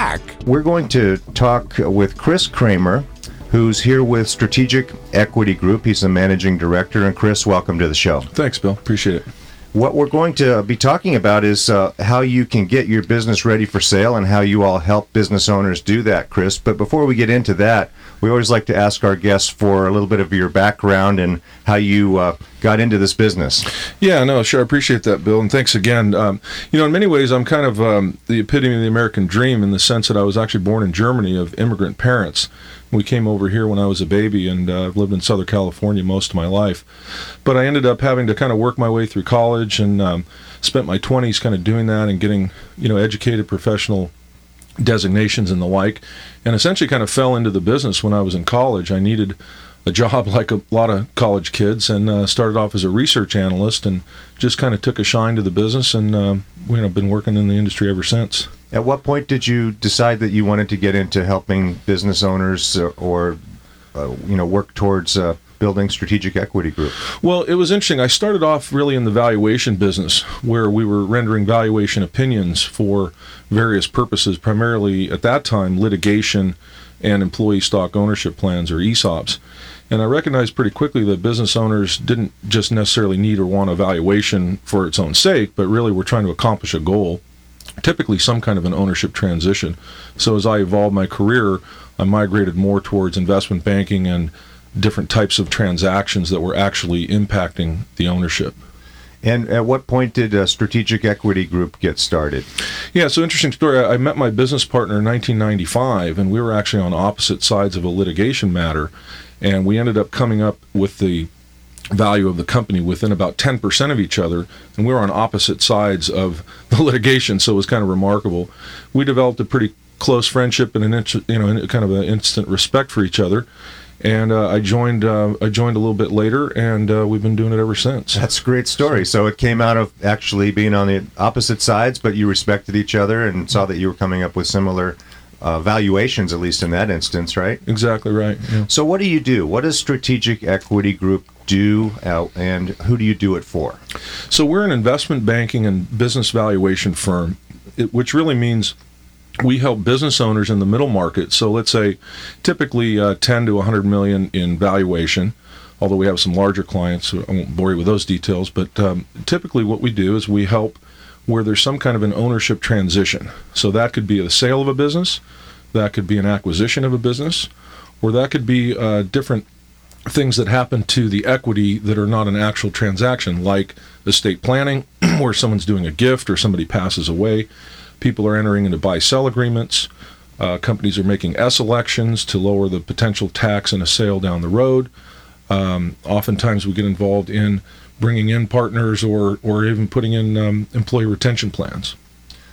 Black. We're going to talk with Chris Kramer, who's here with Strategic Equity Group. He's the managing director. And Chris, welcome to the show. Thanks, Bill. Appreciate it. What we're going to be talking about is uh, how you can get your business ready for sale and how you all help business owners do that, Chris. But before we get into that, we always like to ask our guests for a little bit of your background and how you uh, got into this business. Yeah, no, sure. I appreciate that, Bill. And thanks again. Um, you know, in many ways, I'm kind of um, the epitome of the American dream in the sense that I was actually born in Germany of immigrant parents. We came over here when I was a baby, and uh, I've lived in Southern California most of my life. But I ended up having to kind of work my way through college and um, spent my 20s kind of doing that and getting, you know, educated professional designations and the like, and essentially kind of fell into the business when I was in college. I needed a job like a lot of college kids and uh, started off as a research analyst and just kind of took a shine to the business and uh, you know been working in the industry ever since. At what point did you decide that you wanted to get into helping business owners or, or uh, you know work towards uh, building strategic equity group? Well, it was interesting. I started off really in the valuation business where we were rendering valuation opinions for various purposes, primarily at that time litigation and employee stock ownership plans or ESOPs. And I recognized pretty quickly that business owners didn't just necessarily need or want a valuation for its own sake, but really were trying to accomplish a goal, typically some kind of an ownership transition. So as I evolved my career, I migrated more towards investment banking and different types of transactions that were actually impacting the ownership. And at what point did a Strategic Equity Group get started? Yeah, so interesting story. I met my business partner in 1995, and we were actually on opposite sides of a litigation matter, and we ended up coming up with the value of the company within about 10% of each other, and we were on opposite sides of the litigation, so it was kind of remarkable. We developed a pretty close friendship and an you know kind of an instant respect for each other and uh, I joined. Uh, I joined a little bit later, and uh, we've been doing it ever since. That's a great story. So it came out of actually being on the opposite sides, but you respected each other and saw that you were coming up with similar uh, valuations, at least in that instance, right? Exactly right. Yeah. So what do you do? What does Strategic Equity Group do, uh, and who do you do it for? So we're an investment banking and business valuation firm, which really means we help business owners in the middle market. So let's say typically uh, 10 to 100 million in valuation, although we have some larger clients. So I won't bore you with those details, but um, typically what we do is we help where there's some kind of an ownership transition. So that could be the sale of a business, that could be an acquisition of a business, or that could be uh, different things that happen to the equity that are not an actual transaction, like estate planning, where someone's doing a gift or somebody passes away People are entering into buy sell agreements. Uh, companies are making S elections to lower the potential tax in a sale down the road. Um, oftentimes, we get involved in bringing in partners or, or even putting in um, employee retention plans.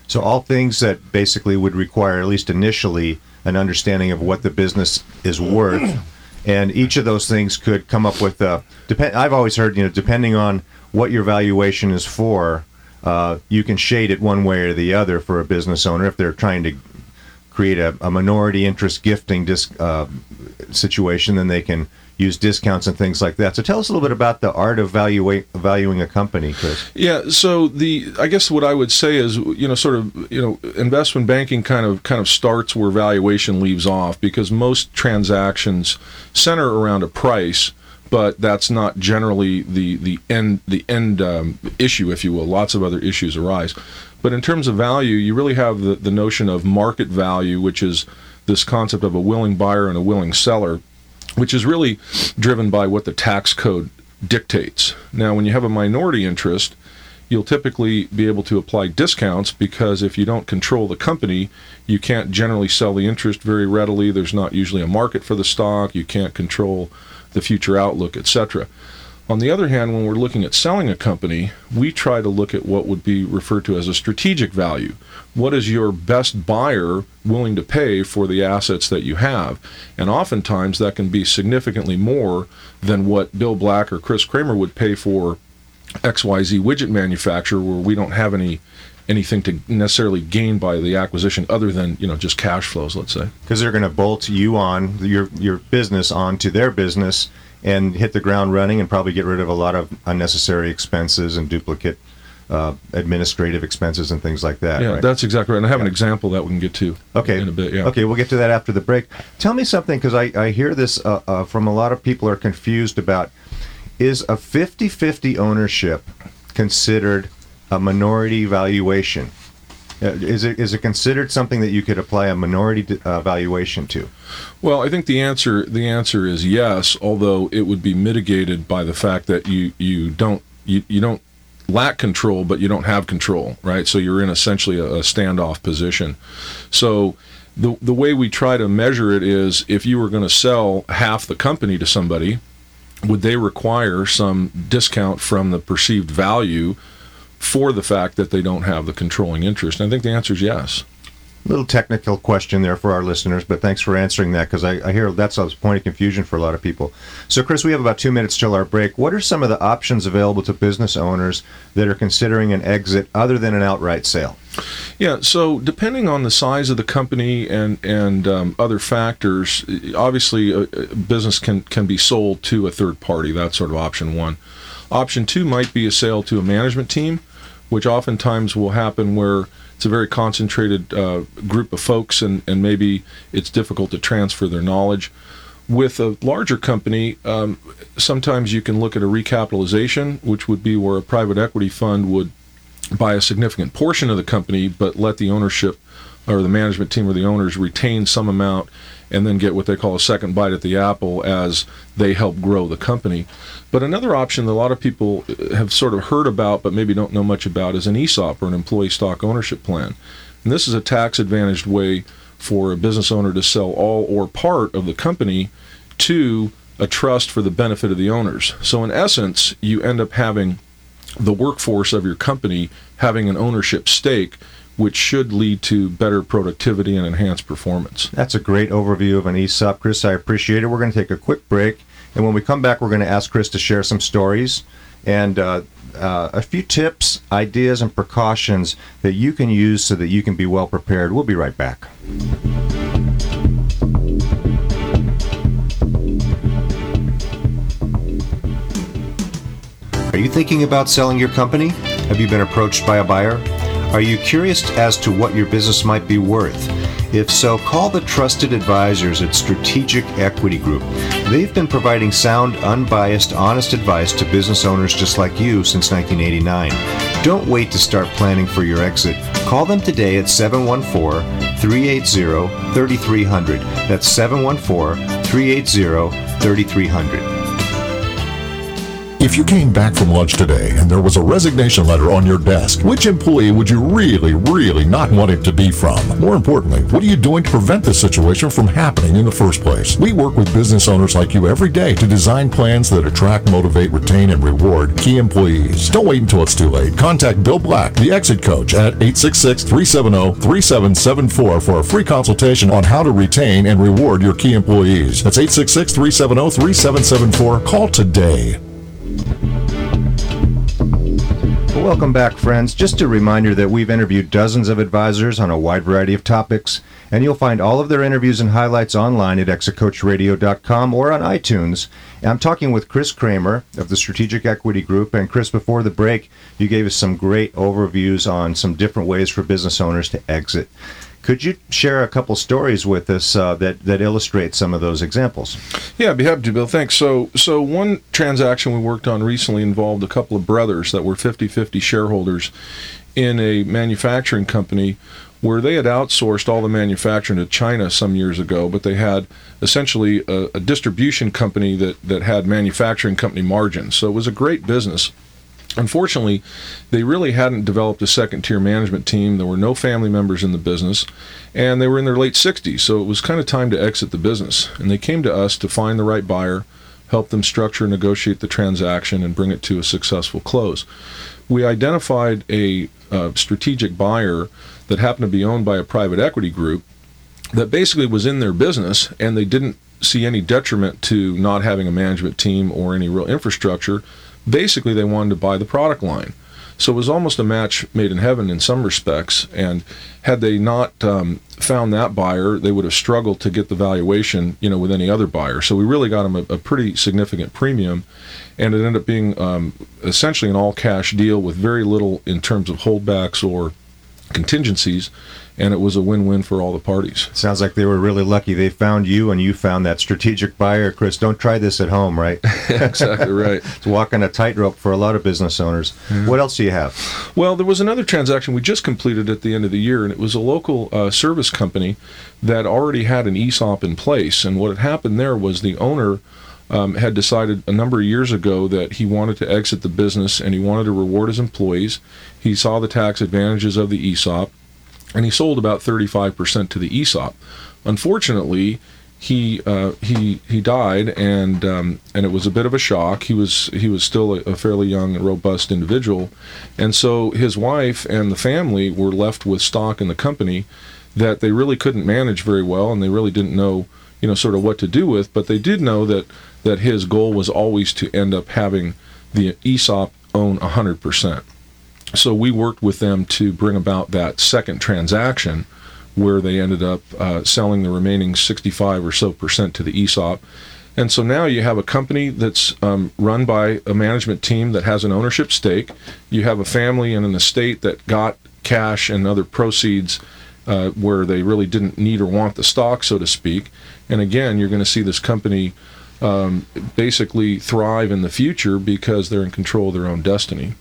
So, all things that basically would require, at least initially, an understanding of what the business is worth. And each of those things could come up with a. Depend, I've always heard, you know, depending on what your valuation is for, uh, you can shade it one way or the other for a business owner if they're trying to create a, a minority interest gifting disc, uh, situation, then they can use discounts and things like that. So tell us a little bit about the art of valua- valuing a company, Chris. Yeah, so the I guess what I would say is you know sort of you know investment banking kind of kind of starts where valuation leaves off because most transactions center around a price but that's not generally the the end the end um, issue, if you will. Lots of other issues arise, but in terms of value, you really have the the notion of market value, which is this concept of a willing buyer and a willing seller, which is really driven by what the tax code dictates. Now, when you have a minority interest, you'll typically be able to apply discounts because if you don't control the company, you can't generally sell the interest very readily. There's not usually a market for the stock. You can't control the future outlook, etc. On the other hand, when we're looking at selling a company, we try to look at what would be referred to as a strategic value. What is your best buyer willing to pay for the assets that you have? And oftentimes that can be significantly more than what Bill Black or Chris Kramer would pay for XYZ widget manufacturer where we don't have any anything to necessarily gain by the acquisition other than you know just cash flows let's say because they're going to bolt you on your your business onto their business and hit the ground running and probably get rid of a lot of unnecessary expenses and duplicate uh, administrative expenses and things like that. Yeah, right? that's exactly right. And I have yeah. an example that we can get to. Okay. In a bit. Yeah. Okay, we'll get to that after the break. Tell me something because I, I hear this uh, uh, from a lot of people are confused about is a 50-50 ownership considered a minority valuation? Uh, is it is it considered something that you could apply a minority uh, valuation to? Well, I think the answer the answer is yes, although it would be mitigated by the fact that you you don't you, you don't lack control, but you don't have control, right? So you're in essentially a, a standoff position. So the the way we try to measure it is if you were going to sell half the company to somebody, would they require some discount from the perceived value for the fact that they don't have the controlling interest? And I think the answer is yes. A little technical question there for our listeners, but thanks for answering that because I, I, hear that's a point of confusion for a lot of people. So, Chris, we have about two minutes till our break. What are some of the options available to business owners that are considering an exit other than an outright sale? Yeah, so depending on the size of the company and and um, other factors, obviously a, a business can can be sold to a third party. That's sort of option one. Option two might be a sale to a management team, which oftentimes will happen where it's a very concentrated uh, group of folks, and, and maybe it's difficult to transfer their knowledge. With a larger company, um, sometimes you can look at a recapitalization, which would be where a private equity fund would buy a significant portion of the company, but let the ownership or the management team or the owners retain some amount and then get what they call a second bite at the apple as they help grow the company. But another option that a lot of people uh, have sort of heard about but maybe don't know much about is an ESOP or an employee stock ownership plan. And this is a tax advantaged way for a business owner to sell all or part of the company to a trust for the benefit of the owners. So in essence, you end up having the workforce of your company having an ownership stake which should lead to better productivity and enhanced performance. That's a great overview of an ESOP, Chris. I appreciate it. We're going to take a quick break, and when we come back, we're going to ask Chris to share some stories and uh, uh, a few tips, ideas, and precautions that you can use so that you can be well prepared. We'll be right back. Are you thinking about selling your company? Have you been approached by a buyer? Are you curious as to what your business might be worth? If so, call the trusted advisors at Strategic Equity Group. They've been providing sound, unbiased, honest advice to business owners just like you since 1989. Don't wait to start planning for your exit. Call them today at 714 380 3300. That's 714 380 3300. If you came back from lunch today and there was a resignation letter on your desk, which employee would you really, really not want it to be from? More importantly, what are you doing to prevent this situation from happening in the first place? We work with business owners like you every day to design plans that attract, motivate, retain, and reward key employees. Don't wait until it's too late. Contact Bill Black, the exit coach, at 866-370-3774 for a free consultation on how to retain and reward your key employees. That's 866-370-3774. Call today. Welcome back, friends. Just a reminder that we've interviewed dozens of advisors on a wide variety of topics, and you'll find all of their interviews and highlights online at exitcoachradio.com or on iTunes. And I'm talking with Chris Kramer of the Strategic Equity Group. And Chris, before the break, you gave us some great overviews on some different ways for business owners to exit. Could you share a couple stories with us uh, that that illustrate some of those examples? Yeah, I'd be happy to, Bill. Thanks. So, so one transaction we worked on recently involved a couple of brothers that were 50-50 shareholders in a manufacturing company where they had outsourced all the manufacturing to China some years ago, but they had essentially a, a distribution company that that had manufacturing company margins. So it was a great business. Unfortunately, they really hadn't developed a second tier management team. There were no family members in the business, and they were in their late 60s, so it was kind of time to exit the business. And they came to us to find the right buyer, help them structure and negotiate the transaction, and bring it to a successful close. We identified a strategic buyer that happened to be owned by a private equity group that basically was in their business and they didn't see any detriment to not having a management team or any real infrastructure. Basically, they wanted to buy the product line. So it was almost a match made in heaven in some respects. And had they not um, found that buyer, they would have struggled to get the valuation, you know, with any other buyer. So we really got them a, a pretty significant premium, and it ended up being um, essentially an all-cash deal with very little in terms of holdbacks or contingencies and it was a win-win for all the parties. Sounds like they were really lucky. They found you, and you found that strategic buyer. Chris, don't try this at home, right? exactly right. it's walking a tightrope for a lot of business owners. Mm-hmm. What else do you have? Well, there was another transaction we just completed at the end of the year, and it was a local uh, service company that already had an ESOP in place. And what had happened there was the owner. Um, had decided a number of years ago that he wanted to exit the business and he wanted to reward his employees. He saw the tax advantages of the ESOP and he sold about 35% to the ESOP. Unfortunately, he uh, he he died, and um, and it was a bit of a shock. He was he was still a, a, fairly young and robust individual, and so his wife and the family were left with stock in the company that they really couldn't manage very well, and they really didn't know you know sort of what to do with. But they did know that that his goal was always to end up having the ESOP own 100 percent so we worked with them to bring about that second transaction where they ended up uh, selling the remaining 65 or so percent to the ESOP. And so now you have a company that's um, run by a management team that has an ownership stake. You have a family and an estate that got cash and other proceeds uh, where they really didn't need or want the stock, so to speak. And again, you're going to see this company um, basically thrive in the future because they're in control of their own destiny.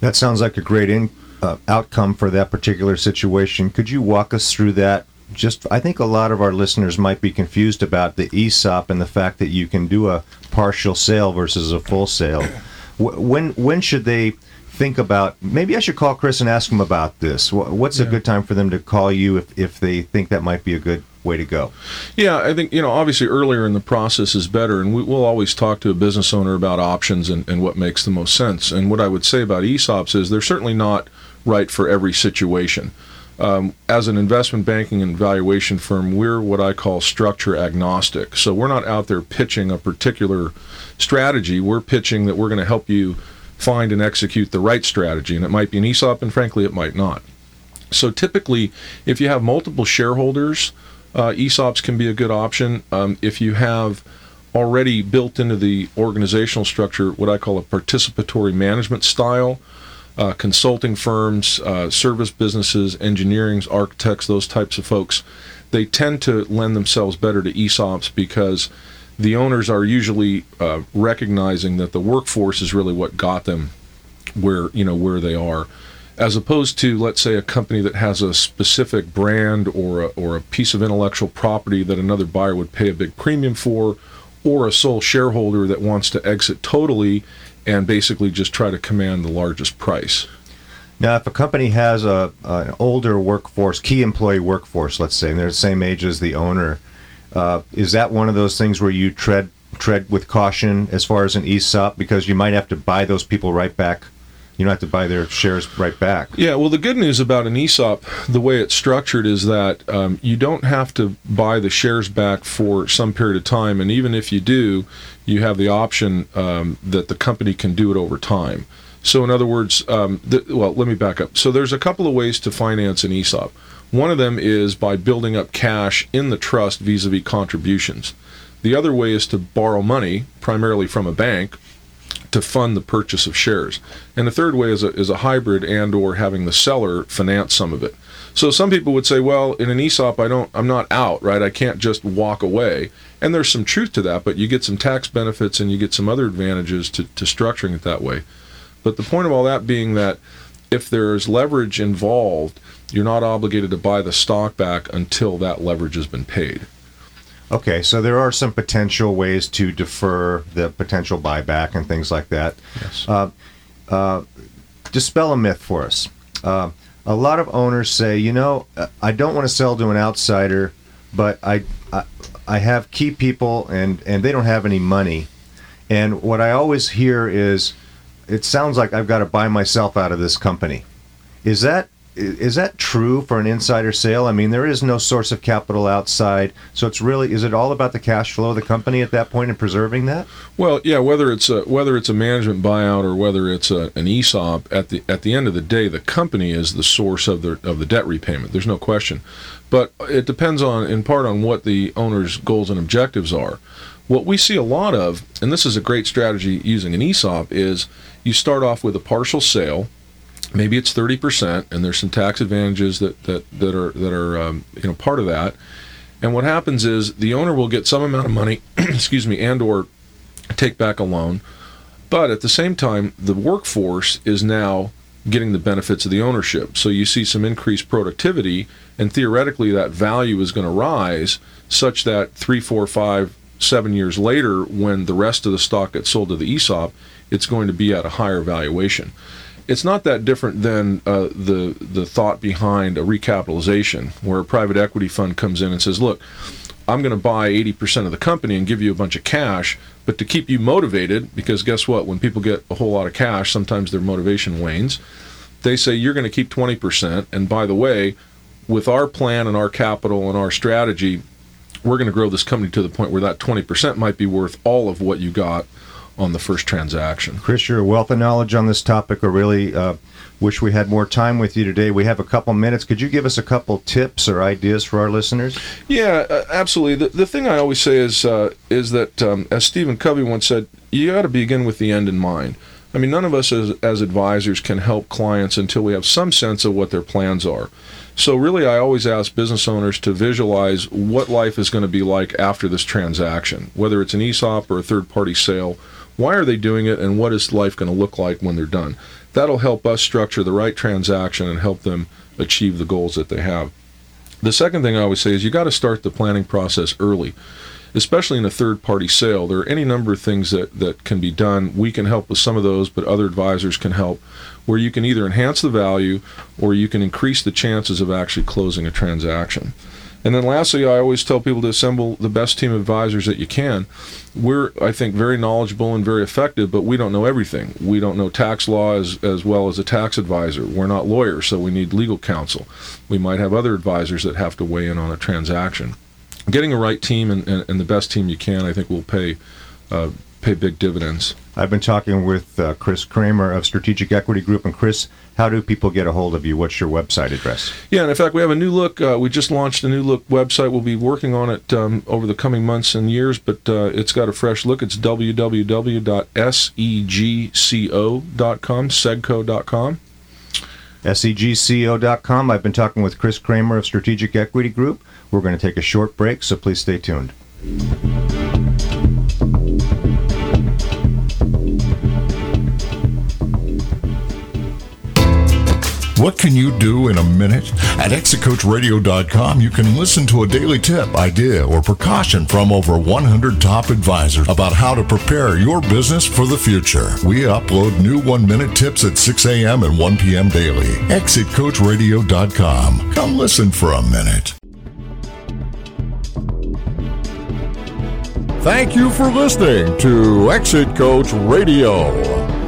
That sounds like a great in, uh, outcome for that particular situation. Could you walk us through that? Just, I think a lot of our listeners might be confused about the ESOP and the fact that you can do a partial sale versus a full sale. When when should they think about? Maybe I should call Chris and ask him about this. What's yeah. a good time for them to call you if if they think that might be a good way to go. Yeah, I think, you know, obviously earlier in the process is better, and we, will always talk to a business owner about options and, and what makes the most sense. And what I would say about ESOPs is they're certainly not right for every situation. Um, as an investment banking and valuation firm, we're what I call structure agnostic. So we're not out there pitching a particular strategy. We're pitching that we're going to help you find and execute the right strategy. And it might be an ESOP, and frankly, it might not. So typically, if you have multiple shareholders, uh, ESOPs can be a good option um, if you have already built into the organizational structure what I call a participatory management style. Uh, consulting firms, uh, service businesses, engineering, architects, those types of folks, they tend to lend themselves better to ESOPs because the owners are usually uh, recognizing that the workforce is really what got them where you know where they are as opposed to let's say a company that has a specific brand or a, or a piece of intellectual property that another buyer would pay a big premium for or a sole shareholder that wants to exit totally and basically just try to command the largest price. Now if a company has a an older workforce key employee workforce let's say and they're the same age as the owner uh, is that one of those things where you tread tread with caution as far as an ESOP because you might have to buy those people right back you don't have to buy their shares right back. Yeah, well, the good news about an ESOP, the way it's structured, is that um, you don't have to buy the shares back for some period of time, and even if you do, you have the option um, that the company can do it over time. So, in other words, um, well, let me back up. So, there's a couple of ways to finance an ESOP. One of them is by building up cash in the trust vis a vis contributions. The other way is to borrow money, primarily from a bank, to fund the purchase of shares. And the third way is a, is a hybrid and or having the seller finance some of it. So some people would say, well, in an ESOP, I don't, I'm not out, right? I can't just walk away. And there's some truth to that, but you get some tax benefits and you get some other advantages to, to structuring it that way. But the point of all that being that if there's leverage involved, you're not obligated to buy the stock back until that leverage has been paid. Okay, so there are some potential ways to defer the potential buyback and things like that. Yes. Uh, uh, dispel a myth for us. Uh, a lot of owners say, you know, I don't want to sell to an outsider, but I, I, I have key people and, and they don't have any money. And what I always hear is, it sounds like I've got to buy myself out of this company. Is that is that true for an insider sale? I mean, there is no source of capital outside, so it's really is it all about the cash flow of the company at that point and preserving that? Well, yeah, whether it's a whether it's a management buyout or whether it's a, an ESOP, at the at the end of the day, the company is the source of the of the debt repayment. There's no question, but it depends on in part on what the owner's goals and objectives are. What we see a lot of, and this is a great strategy using an ESOP, is you start off with a partial sale maybe it's 30% and there's some tax advantages that, that, that are that are um, you know part of that. And what happens is the owner will get some amount of money excuse me and or take back a loan. But at the same time the workforce is now getting the benefits of the ownership. So you see some increased productivity and theoretically that value is going to rise such that three four five seven years later when the rest of the stock gets sold to the esop it's going to be at a higher valuation it's not that different than uh, the the thought behind a recapitalization, where a private equity fund comes in and says, "Look, I'm going to buy 80% of the company and give you a bunch of cash, but to keep you motivated, because guess what? When people get a whole lot of cash, sometimes their motivation wanes. They say you're going to keep 20%, and by the way, with our plan and our capital and our strategy, we're going to grow this company to the point where that 20% might be worth all of what you got on the first transaction. Chris, your wealth of knowledge on this topic. I really uh, wish we had more time with you today. We have a couple minutes. Could you give us a couple tips or ideas for our listeners? Yeah, uh, absolutely. The, the thing I always say is uh, is that, um, as Stephen Covey once said, you got to begin with the end in mind. I mean, none of us as, as advisors can help clients until we have some sense of what their plans are. So, really, I always ask business owners to visualize what life is going to be like after this transaction, whether it's an ESOP or a third party sale why are they doing it, and what is life going to look like when they're done? That'll help us structure the right transaction and help them achieve the goals that they have. The second thing I always say is you got to start the planning process early, especially in a third party sale. There are any number of things that, that can be done. We can help with some of those, but other advisors can help where you can either enhance the value or you can increase the chances of actually closing a transaction. And then lastly, I always tell people to assemble the best team of advisors that you can. We're, I think, very knowledgeable and very effective, but we don't know everything. We don't know tax law as, as well as a tax advisor. We're not lawyers, so we need legal counsel. We might have other advisors that have to weigh in on a transaction. Getting the right team and, and, and the best team you can, I think, will pay uh, pay big dividends. I've been talking with uh, Chris Kramer of Strategic Equity Group. And Chris, how do people get a hold of you? What's your website address? Yeah, and in fact, we have a new look. Uh, we just launched a new look website. We'll be working on it um, over the coming months and years, but uh, it's got a fresh look. It's www.segco.com, segco.com. segco.com. I've been talking with Chris Kramer of Strategic Equity Group. We're going to take a short break, so please stay tuned. What can you do in a minute? At exitcoachradio.com, you can listen to a daily tip, idea, or precaution from over 100 top advisors about how to prepare your business for the future. We upload new one minute tips at 6 a.m. and 1 p.m. daily. Exitcoachradio.com. Come listen for a minute. Thank you for listening to Exit Coach Radio.